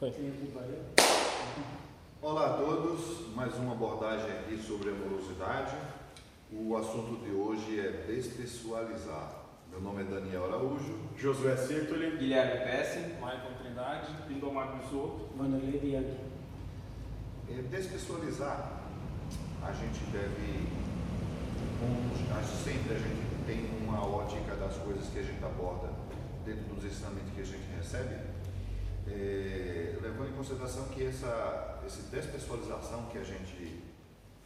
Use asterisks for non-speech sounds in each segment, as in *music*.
Foi. Olá a todos, mais uma abordagem aqui sobre amorosidade. O assunto de hoje é despessoalizar. Meu nome é Daniel Araújo. Josué Sertoli. Guilherme Pesce. Michael Trindade, Lindomar Bisotto. Vanderlei Bianchi. É, Despessoalizar, a gente deve, como acho sempre a gente tem uma ótica das coisas que a gente aborda dentro dos ensinamentos que a gente recebe, é, levando em consideração que essa, essa despessoalização que a gente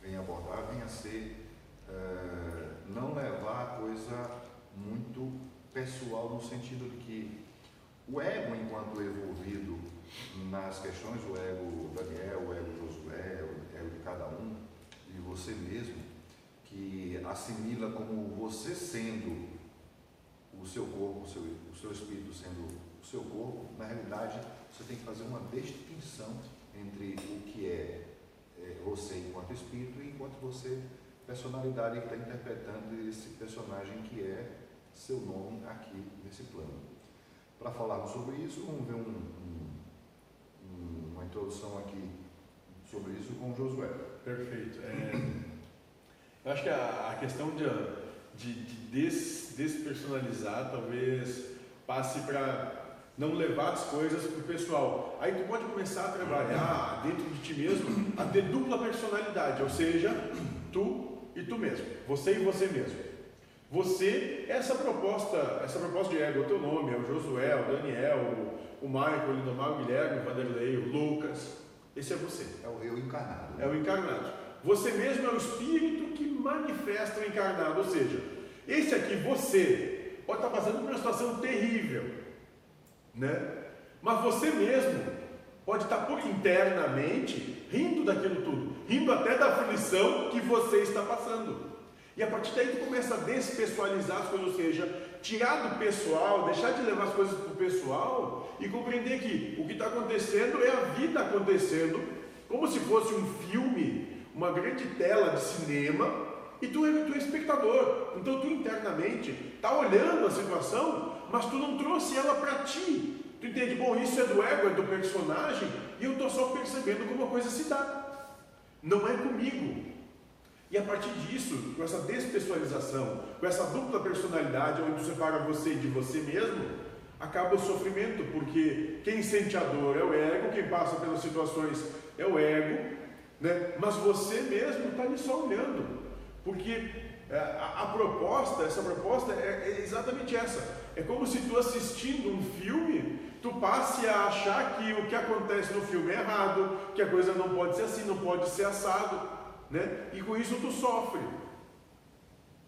vem abordar vem a ser é, não levar a coisa muito pessoal no sentido de que o ego enquanto envolvido nas questões, o ego Daniel, o ego Josué, o ego de cada um, e você mesmo, que assimila como você sendo o seu corpo, o seu, o seu espírito sendo o seu corpo, na realidade você tem que fazer uma distinção entre o que é, é você enquanto espírito e enquanto você, personalidade que está interpretando esse personagem que é seu nome aqui nesse plano. Para falarmos sobre isso, vamos ver um, um, um, uma introdução aqui sobre isso com Josué. Perfeito. É, eu acho que a, a questão de, de, de des, despersonalizar talvez passe para não levar as coisas para o pessoal. Aí tu pode começar a trabalhar dentro de ti mesmo a ter dupla personalidade, ou seja, tu e tu mesmo, você e você mesmo. Você, essa proposta, essa proposta de ego, o teu nome é o Josué, o Daniel, o, o Michael, o Lindomar, o Guilherme, o Vanderlei, o Lucas. Esse é você. É o eu encarnado. É o encarnado. Você mesmo é o espírito que manifesta o encarnado. Ou seja, esse aqui, você, pode estar passando por uma situação terrível, né? Mas você mesmo pode estar por internamente rindo daquilo tudo, rindo até da aflição que você está passando. E a partir daí tu começa a despessoalizar as coisas, ou seja, tirar do pessoal, deixar de levar as coisas para o pessoal e compreender que o que está acontecendo é a vida acontecendo, como se fosse um filme, uma grande tela de cinema, e tu é, tu é espectador. Então tu internamente está olhando a situação, mas tu não trouxe ela para ti. Tu entende? Bom, isso é do ego, é do personagem, e eu estou só percebendo como a coisa se dá. Não é comigo. E a partir disso, com essa despessoalização, com essa dupla personalidade, onde separa você de você mesmo, acaba o sofrimento, porque quem sente a dor é o ego, quem passa pelas situações é o ego, né? mas você mesmo está ali só olhando, porque é, a, a, proposta, essa proposta é, é exatamente essa. É como se tu assistindo um filme, tu passe a achar que o que acontece no filme é errado, que a coisa não pode ser assim, não pode ser assado né? E com isso tu sofre.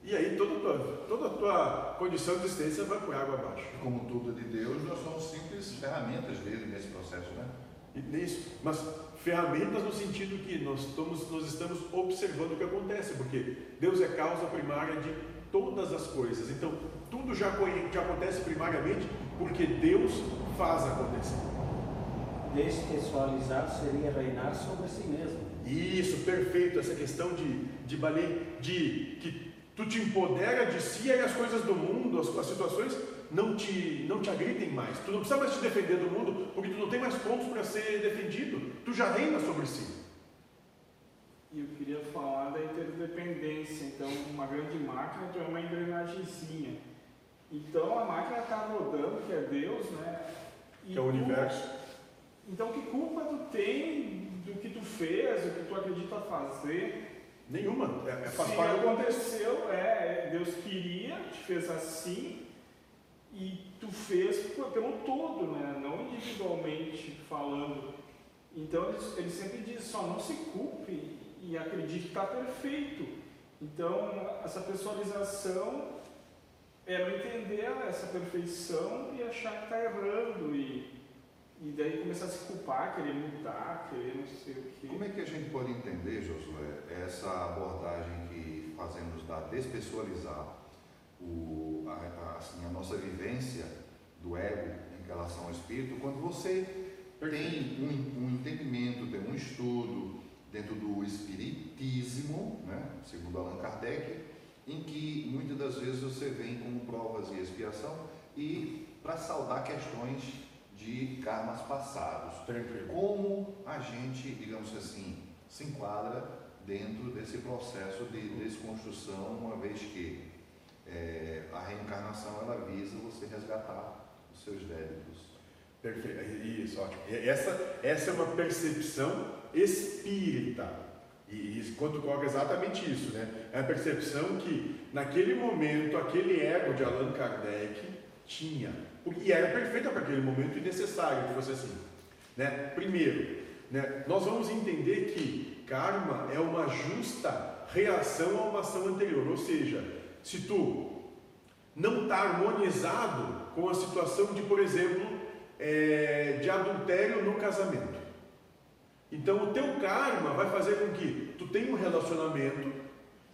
E aí toda a tua, toda a tua condição de existência vai por água abaixo. Como tudo de Deus, nós somos simples ferramentas dele nesse processo, né? Isso, mas ferramentas no sentido que nós estamos, nós estamos observando o que acontece, porque Deus é causa primária de todas as coisas. Então, tudo já, já acontece primariamente porque Deus faz acontecer. Despessoalizar seria reinar sobre si mesmo. Isso, perfeito. Essa questão de, de, de que tu te empodera de si e as coisas do mundo, as, as, situações não te, não te agridem mais. Tu não precisa mais te defender do mundo porque tu não tem mais pontos para ser defendido. Tu já reina sobre si. E eu queria falar da interdependência. Então, uma grande máquina então é uma engrenagemzinha. Então, a máquina está rodando, que é Deus, né? E que é o tu, universo. Então, que culpa tu tem do que tu fez, o que tu acredita fazer. Nenhuma. É, é Se aconteceu, é, Deus queria, te fez assim, e tu fez pelo todo, né? não individualmente falando. Então ele, ele sempre diz, só não se culpe e acredite que está perfeito. Então essa pessoalização é não entender essa perfeição e achar que está errando e e daí começar a se culpar, querer mudar, querer não sei o quê. Como é que a gente pode entender, Josué, essa abordagem que fazemos da despessoalizar o, a, a, assim, a nossa vivência do ego em relação ao espírito, quando você tem um, um entendimento, tem um estudo dentro do espiritismo, né, segundo Allan Kardec, em que muitas das vezes você vem como provas e expiação e para saldar questões de karmas passados. Tranquilo. Como a gente, digamos assim, se enquadra dentro desse processo de desconstrução, uma vez que é, a reencarnação ela visa você resgatar os seus débitos. Perfeito. Isso, ótimo. Essa, essa é uma percepção espírita. E, e quando coloca exatamente isso, né? É a percepção que naquele momento aquele ego de Allan Kardec tinha. E era perfeita para aquele momento e necessário que fosse assim. Né? Primeiro, né, nós vamos entender que karma é uma justa reação a uma ação anterior. Ou seja, se tu não está harmonizado com a situação de, por exemplo, é, de adultério no casamento. Então o teu karma vai fazer com que tu tenha um relacionamento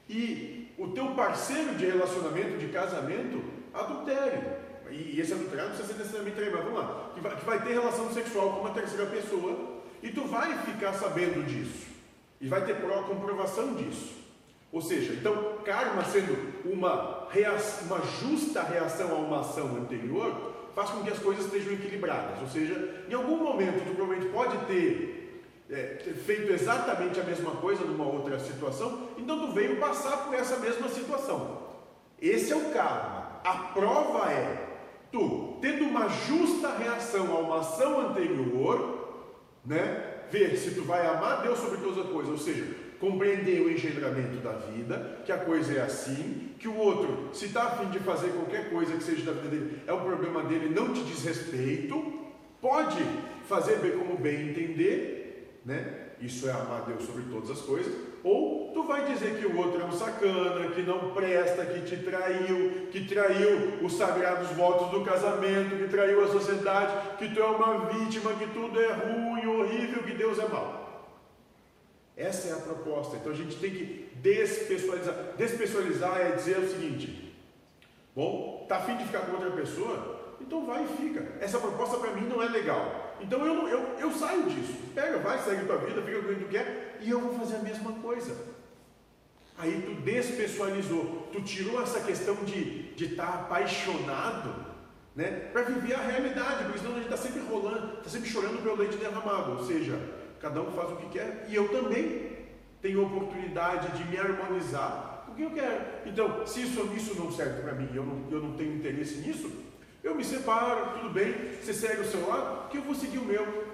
e o teu parceiro de relacionamento, de casamento, adultério. E esse adultério não precisa ser necessariamente mas vamos lá, que vai, que vai ter relação sexual com uma terceira pessoa e tu vai ficar sabendo disso. E vai ter prova, comprovação disso. Ou seja, então, karma sendo uma, reação, uma justa reação a uma ação anterior, faz com que as coisas estejam equilibradas. Ou seja, em algum momento tu provavelmente pode ter, é, ter feito exatamente a mesma coisa numa outra situação, então tu veio passar por essa mesma situação. Esse é o karma. A prova é tu, tendo uma justa reação a uma ação anterior, né? Ver se tu vai amar Deus sobre todas as coisas, ou seja, compreender o engendramento da vida, que a coisa é assim, que o outro, se está afim de fazer qualquer coisa que seja da vida dele, é um problema dele, não te diz respeito, pode fazer bem como bem entender, né? Isso é amar Deus sobre todas as coisas, ou tu vai dizer que o outro é um sacana, que não presta, que te traiu, que traiu os sagrados votos do casamento, que traiu a sociedade, que tu é uma vítima, que tudo é ruim, horrível, que Deus é mau. Essa é a proposta. Então a gente tem que despessoalizar. Despessoalizar é dizer o seguinte: bom, tá afim de ficar com outra pessoa? Então vai e fica. Essa proposta para mim não é legal. Então eu, eu, eu saio disso. Pega, vai, segue tua vida, fica com quem tu quer, e eu vou fazer a mesma coisa. Aí tu despessoalizou, tu tirou essa questão de estar tá apaixonado, né? Para viver a realidade, porque senão a gente está sempre rolando, está sempre chorando pelo leite derramado. Ou seja, cada um faz o que quer, e eu também tenho oportunidade de me harmonizar com o que eu quero. Então, se isso, isso não serve para mim, eu não, eu não tenho interesse nisso, eu me separo, tudo bem, você segue o seu lado, que eu vou seguir o meu,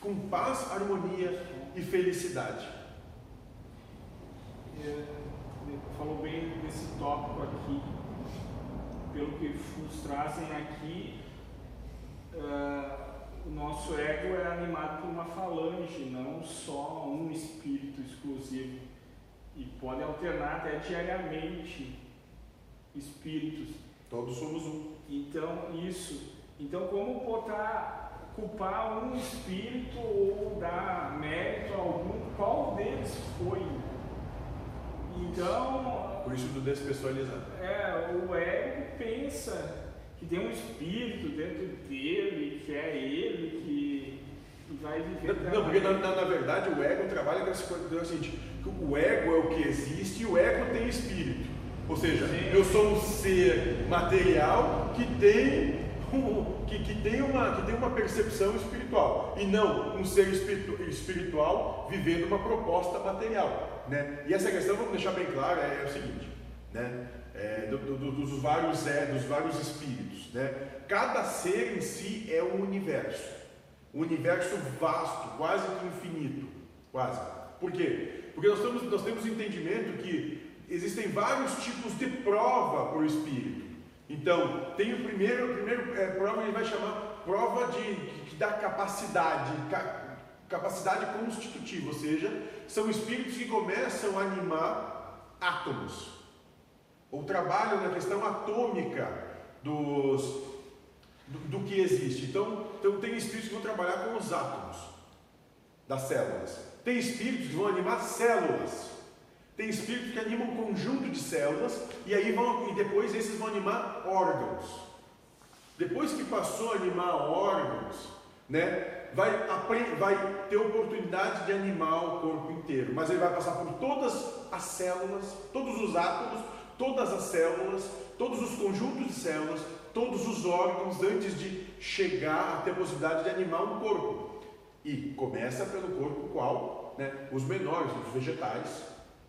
com paz, harmonia e felicidade. É, falou bem desse tópico aqui, pelo que nos trazem aqui, uh, o nosso ego é animado por uma falange, não só um espírito exclusivo. E pode alternar até diariamente espíritos. Todos somos um. Então, isso. Então, como botar, culpar um espírito ou dar mérito a algum, qual deles foi? Então. Por isso do despessoalizar. É, o ego pensa que tem um espírito dentro dele, que é ele, que, vai viver. Não, não porque na, na, na, verdade o ego trabalha com essa coisa assim, o ego é o que existe e o ego tem espírito. Ou seja, Sim. eu sou um ser material que tem, que, que, tem uma, que tem uma percepção espiritual e não um ser espiritu, espiritual vivendo uma proposta material. Né? E essa questão, vamos deixar bem claro, é, é o seguinte: né? É, do, do, dos, vários, é, dos vários espíritos. Né? Cada ser em si é um universo. Um universo vasto, quase que infinito. Quase. Por quê? Porque nós temos, nós temos entendimento que existem vários tipos de prova o espírito. Então, tem o primeiro, o primeiro é, prova ele vai chamar prova de, que dá capacidade, ca, capacidade constitutiva, ou seja, são espíritos que começam a animar átomos, ou trabalham na questão atômica dos, do, do que existe. Então, então, tem espíritos que vão trabalhar com os átomos das células. Tem espíritos que vão animar células. Tem espíritos que animam um conjunto de células e aí vão e depois esses vão animar órgãos. Depois que passou a animar órgãos, né, vai, vai ter oportunidade de animar o corpo inteiro, mas ele vai passar por todas as células, todos os átomos, todas as células, todos os conjuntos de células, todos os órgãos antes de chegar a ter a possibilidade de animar um corpo. E começa pelo corpo qual? Né? Os menores, os vegetais,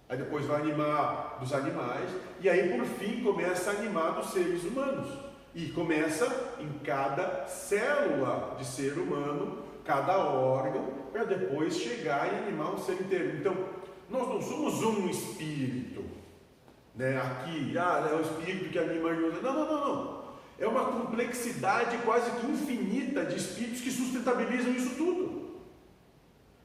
aí depois vai animar dos animais, e aí por fim começa a animar dos seres humanos. E começa em cada célula de ser humano, cada órgão, para depois chegar e animar um ser inteiro. Então, nós não somos um espírito, né? Aqui, ah, é o espírito que anima a Não, não, não, não. É uma complexidade quase que infinita de espíritos que sustentabilizam isso tudo.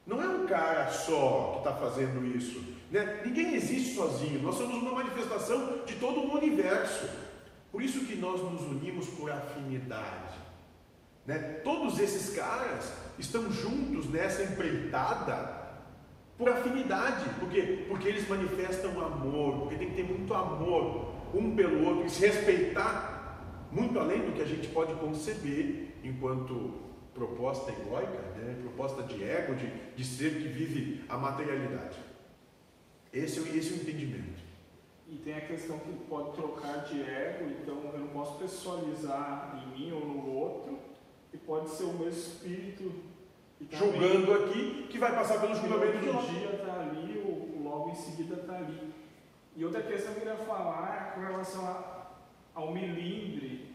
Não é um cara só que está fazendo isso. Né? Ninguém existe sozinho. Nós somos uma manifestação de todo o universo. Por isso que nós nos unimos por afinidade. Né? Todos esses caras estão juntos nessa empreitada por afinidade, porque, porque eles manifestam amor, porque tem que ter muito amor um pelo outro e se respeitar muito além do que a gente pode conceber enquanto proposta egóica, né? proposta de ego, de, de ser que vive a materialidade. Esse, é esse é o entendimento. E tem a questão que pode trocar de ego, então eu não posso pessoalizar em mim ou no outro, e pode ser o mesmo espírito julgando aqui que vai passar pelo julgamento de outro dia está ali, ou logo em seguida está ali. E outra questão que eu queria falar é com relação a, ao milindre.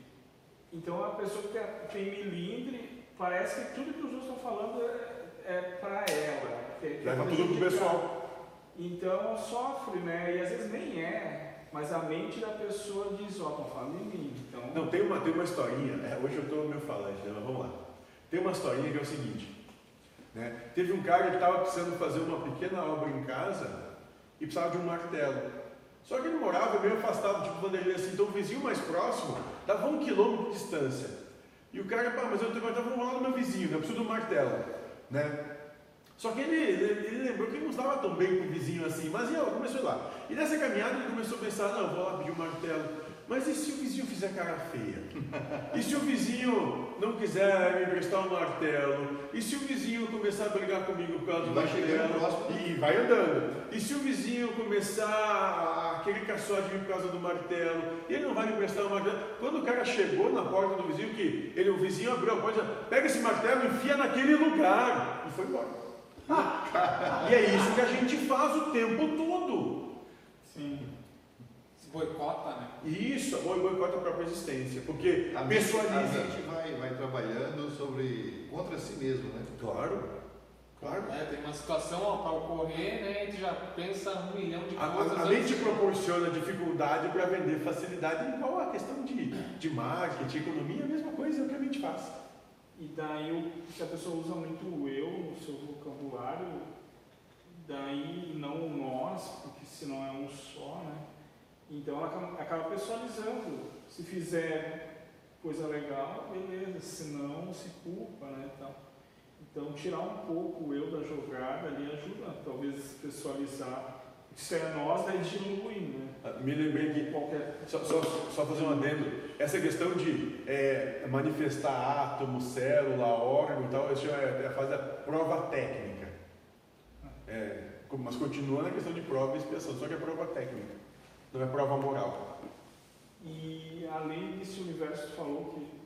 Então a pessoa que tem milindre, parece que tudo que os outros estão falando é, é para ela. Que Leva tudo pro pessoal. Então sofre, né? E às vezes nem é, mas a mente da pessoa diz, ó, oh, estão falando em mim. Então... Não, tem uma, tem uma historinha, é, hoje eu estou meio falante, né? mas vamos lá. Tem uma historinha que é o seguinte, né? Teve um cara que estava precisando fazer uma pequena obra em casa e precisava de um martelo. Só que ele morava meio afastado, tipo Vanderlei assim, então o vizinho mais próximo dava um quilômetro de distância. E o cara, pá, mas eu tenho martelo, vamos lá no meu vizinho, né? eu preciso um martelo. Né? Só que ele, ele, ele, lembrou que ele não estava tão bem com o vizinho assim, mas ia, começou lá. E nessa caminhada ele começou a pensar, não, vou lá pedir um martelo. Mas e se o vizinho fizer cara feia? E se o vizinho não quiser me emprestar um martelo? E se o vizinho começar a brigar comigo por causa do martelo? E vai andando. E se o vizinho começar a querer caçoar de mim por causa do martelo? E ele não vai me emprestar um martelo? Quando o cara chegou na porta do vizinho, que ele, o vizinho abriu a porta, pega esse martelo, enfia naquele lugar. E foi embora *laughs* e é isso que a gente faz o tempo todo. Sim. Boicota, né? Isso, boicota a própria existência. Porque a pessoaliza. A gente vai, vai trabalhando sobre contra si mesmo, né? Claro. Claro. É, tem uma situação para ocorrer, né? A gente já pensa um milhão de coisas. A, a mente proporciona dificuldade para vender facilidade, igual a questão de, de marketing, economia, a mesma coisa é o que a mente faz. E daí, se a pessoa usa muito o eu no seu vocabulário, daí não o nós, porque senão é um só, né? Então ela acaba pessoalizando. Se fizer coisa legal, beleza, se não, se culpa, né? Então, então tirar um pouco o eu da jogada ali ajuda, talvez pessoalizar se é nós, daí dilui, né? Ah, me lembrei que, qualquer... só, só, só fazer um adendo, essa questão de é, manifestar átomo, célula, órgão e tal, isso é, é a fase da prova técnica. É, mas continua na questão de prova e expiação, só que é prova técnica, não é prova moral. E além desse universo, falou que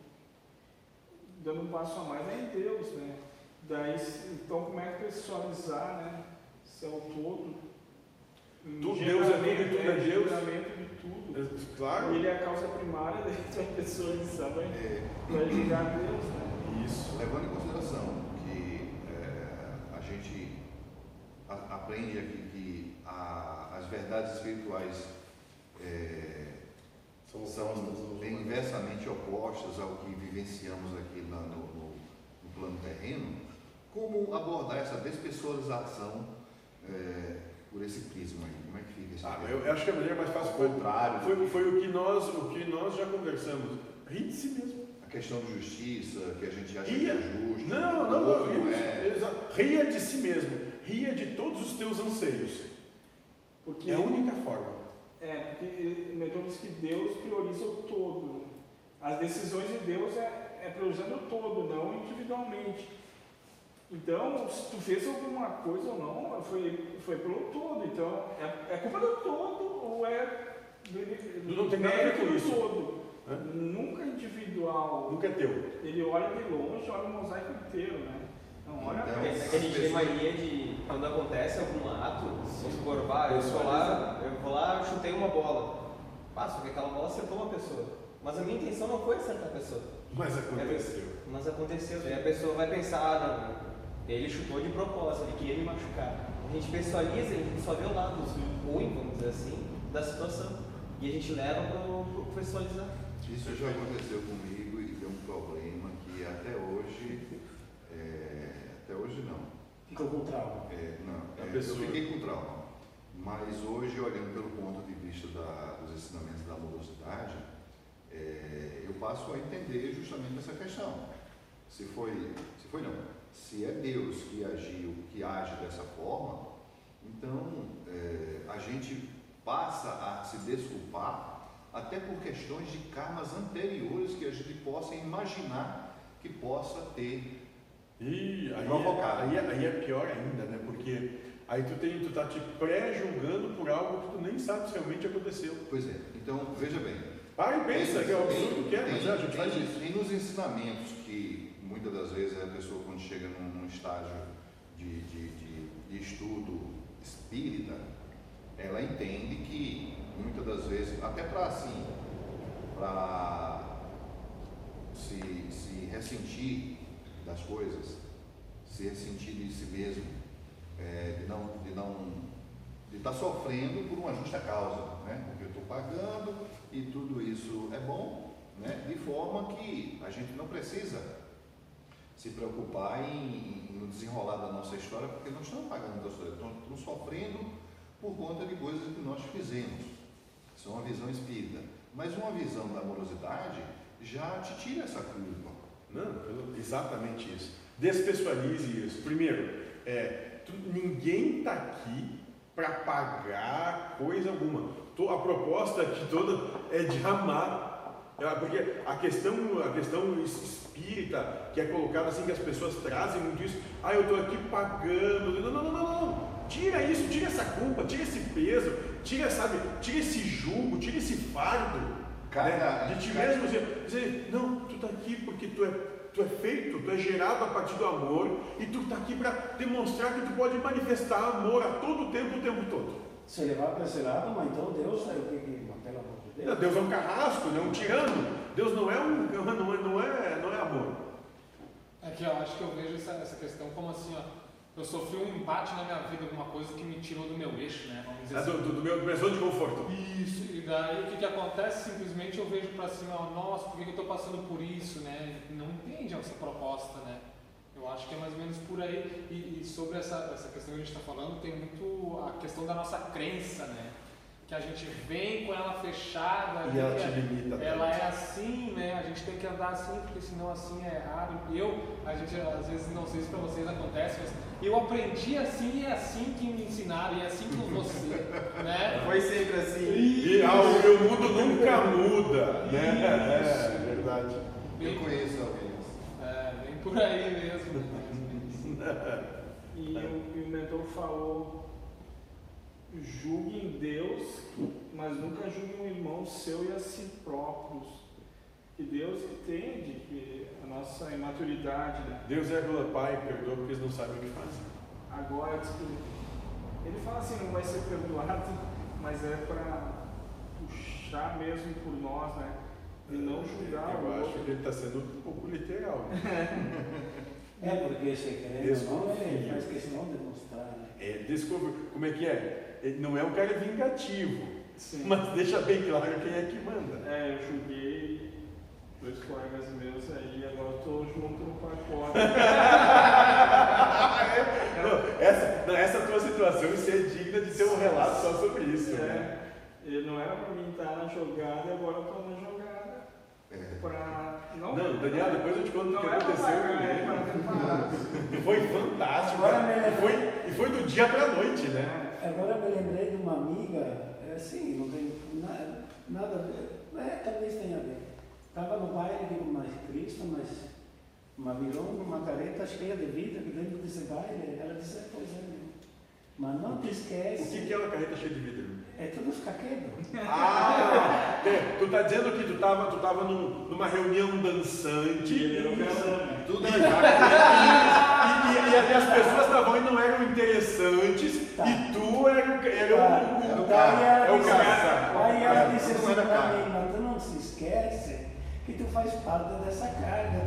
dando um passo a mais é em Deus, né? Daí, então, como é que pessoalizar, né? Se é o todo, tudo, Deus é tudo e tudo é Deus. de tudo. É, claro. Ele é a causa primária da pessoa de saber é, vai julgar Deus. Né? Isso. Levando em consideração que é, a gente a, aprende aqui que a, as verdades espirituais é, são, são inversamente opostas ao que vivenciamos aqui na, no, no, no, plano terreno, como abordar essa despessoalização é, por esse prisma aí? Como é que fica esse ah, eu, eu, acho que a maneira mais fácil foi, contrário, foi, foi, o, que nós, o que nós já conversamos. Ri de si mesmo. A questão de justiça, que a gente acha Ria. que é justo. Não, não, não. não é. Ria de si mesmo. Ria de todos os teus anseios. Porque é a única forma. É, porque Newton diz que Deus prioriza o todo. As decisões de Deus é, é priorizando o todo, não individualmente. Então, se tu fez alguma coisa ou não, foi, foi pelo todo. Então, é, é culpa do todo ou é do, não tem nada a ver com isso. todo. Né? nunca individual. Nunca é teu. Ele olha de longe, olha o mosaico inteiro, né? Não olha Então, É que a gente tem mania de, quando acontece algum ato, vamos supor, vá, eu sou lá, eu vou lá, eu chutei uma bola. Ah, só que aquela bola acertou uma pessoa. Mas a minha intenção não foi acertar a pessoa. Mas aconteceu. Mas aconteceu. Daí a pessoa vai pensar, ah, não, ele chutou de propósito, ele queria me machucar. A gente pessoaliza, a gente só vê o lado ruim, vamos dizer assim, da situação. E a gente leva pro, pro pessoalizar. Isso já aconteceu comigo e deu um problema que até hoje, é, até hoje não. Ficou com trauma. É, não, é, pessoa- eu fiquei com trauma. Mas hoje, olhando pelo ponto de vista da- dos ensinamentos da amorosidade, é, eu passo a entender justamente essa questão. Se foi, se foi não, se é Deus que agiu, que age dessa forma, então é, a gente passa a se desculpar até por questões de karmas anteriores que a gente possa imaginar que possa ter E aí, Provocado. aí, aí é pior ainda, né? Porque aí tu, tem, tu tá te pré-julgando por algo que tu nem sabe se realmente aconteceu. Pois é, então veja bem. Para e pensa, que é o Tem- absurdo que é, mas tem- é, a gente faz tem- isso. Tem nos ensinamentos que muitas das vezes a pessoa quando chega num, num estágio de, de, de, de estudo espírita, ela entende que muitas das vezes, até para assim, para se, se ressentir das coisas, se ressentir de si mesmo, é, de não de não de estar sofrendo por uma justa causa, né? Porque eu estou pagando e tudo isso é bom, né? De forma que a gente não precisa se preocupar em, em no desenrolar da nossa história, porque nós estamos pagando da história, estamos, estamos sofrendo por conta de coisas que nós fizemos. Isso é uma visão espírita. Mas uma visão da amorosidade já te tira essa culpa. Não, exatamente isso. Despessoalize isso. Primeiro, é, tu- ninguém está aqui para pagar coisa alguma. To- A proposta aqui toda é de amar. É, Porque a questão, a questão es- espírita, que é colocada assim, que as pessoas trazem muito isso, ah, eu estou aqui pagando. Não, não, não, não, não. Tira isso, tira essa culpa, tira esse peso, tira, sabe, tira esse jugo, tira esse fardo Cada- né? de ti cada- mesmo dizer, dizer, não, tu está aqui porque tu é, tu é feito, tu é gerado a partir do amor e tu está aqui para demonstrar que tu pode manifestar amor a todo tempo, o tempo todo. Se levar para esse lado, mas então Deus é o que, que pelo amor de Não, Deus. Deus é um carrasco, não é um tirano. Deus não é um, *laughs* não é, não é, não é amor. É que eu acho que eu vejo essa, essa questão como assim, ó. Eu sofri um embate na minha vida, alguma coisa que me tirou do meu eixo, né? Vamos dizer É assim. do, do, do meu, do meu zona de conforto. Isso, e daí o que, que acontece? Simplesmente eu vejo pra cima, nossa, por que, que eu tô passando por isso, né? Não entende essa proposta, né? Eu acho que é mais ou menos por aí. E, e sobre essa, essa questão que a gente está falando, tem muito a questão da nossa crença, né? Que a gente vem com ela fechada, E ela que te é- limita. ela é assim, né? A gente tem que andar assim, porque senão assim é errado. Eu, a gente às vezes não sei se pra vocês acontece, mas eu aprendi assim e é assim que me ensinaram, e é assim com você, *laughs* né? Foi sempre assim. E ah, o meu mundo nunca muda, né? Isso. É verdade. Eu Bem, conheço alguém. é, bem por aí mesmo. né? *laughs* E o, e o mentor falou: julguem Deus, mas nunca julguem um irmão seu e a si próprios. Que Deus entende que a nossa imaturidade, né? Deus é rola pai, perdoa porque eles não sabem o que fazem. agora que ele fala assim, não vai ser perdoado, mas é para puxar mesmo por nós, né? E não julgar o Eu acho outro. que ele está sendo um pouco literal. É porque querendo ou não, ele faz questão de mostrar. Né? É, desculpa, como é que é? Ele não é um cara vingativo, Sim. mas deixa bem claro quem é que manda. É, eu julguei dois colegas meus aí, agora eu tô junto no pacote. *laughs* Não, essa, não, essa tua situação isso é digna de ter um relato só sobre isso. Né? É, ele não era pra mim estar na jogada e agora eu tô na jogada. É. Pra. Não, Não, Daniel, depois eu te conto o que é aconteceu pagar, é. *laughs* E foi fantástico. Cara. me E foi, e foi do dia pra noite, né? Agora me lembrei de uma amiga, é assim, não tem nada, nada a ver, é, talvez tenha a ver. Estava no baile de uma Cristo, mas uma virou uma careta cheia de vida que dentro desse baile, ela disse, "É, pois é, mas não te O esquece. que, que é uma carreta cheia de vidro? É tudo os caquedos. Ah, é, tu tá dizendo que tu tava, tu tava num- numa reunião dançante Ele era o e, galã. Tudo e, na cara. e- e as pessoas estavam indo não eram interessantes Tá. e tu era, o- era Tá. cara. É o cara. Aí ela É, disse assim pra cara. mim, mas tu não se esquece que tu faz parte dessa carga.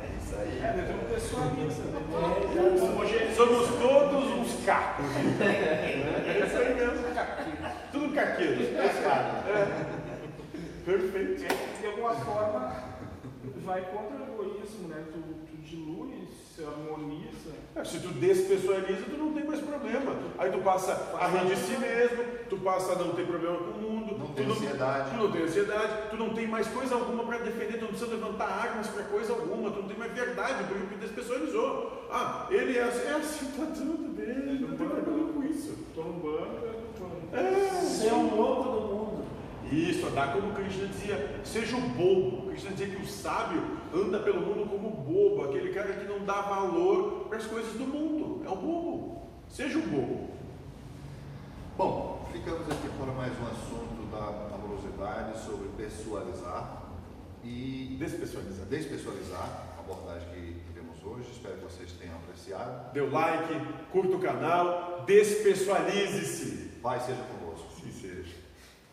É isso aí. É, um. É, né? Homogeneizar. Somos todos uns cacos. É isso aí mesmo. Tudo caqueiro. É. Perfeito. É, de alguma forma vai contra o egoísmo, né? Tu, tu dilui, se harmoniza. É, Se tu despessoaliza, tu não tem mais problema. Aí tu passa a rir de si mesmo, tu passa a não ter problema com o mundo, Não tu tem ansiedade. Tu não tem ansiedade, tu não tem mais coisa alguma para defender, tu não precisa levantar armas para coisa alguma, tu não tem mais verdade, porque tu despessoalizou. Ah, ele é assim, é assim, tá tudo bem, não tem problema com isso. Tô no banco, é no banco. É. Um louco do mundo. Isso, dá como Krishna dizia, seja o bobo. Krishna dizia que o sábio anda pelo mundo como bobo, aquele cara que não dá valor para as coisas do mundo. É o bobo. Seja o bobo. Bom, ficamos aqui para mais um assunto da amorosidade sobre pessoalizar e Despessoalizar. despessoalizar, a abordagem que tivemos hoje. Espero que vocês tenham apreciado. Dê o like, curta o canal, despessoalize-se. Pai seja com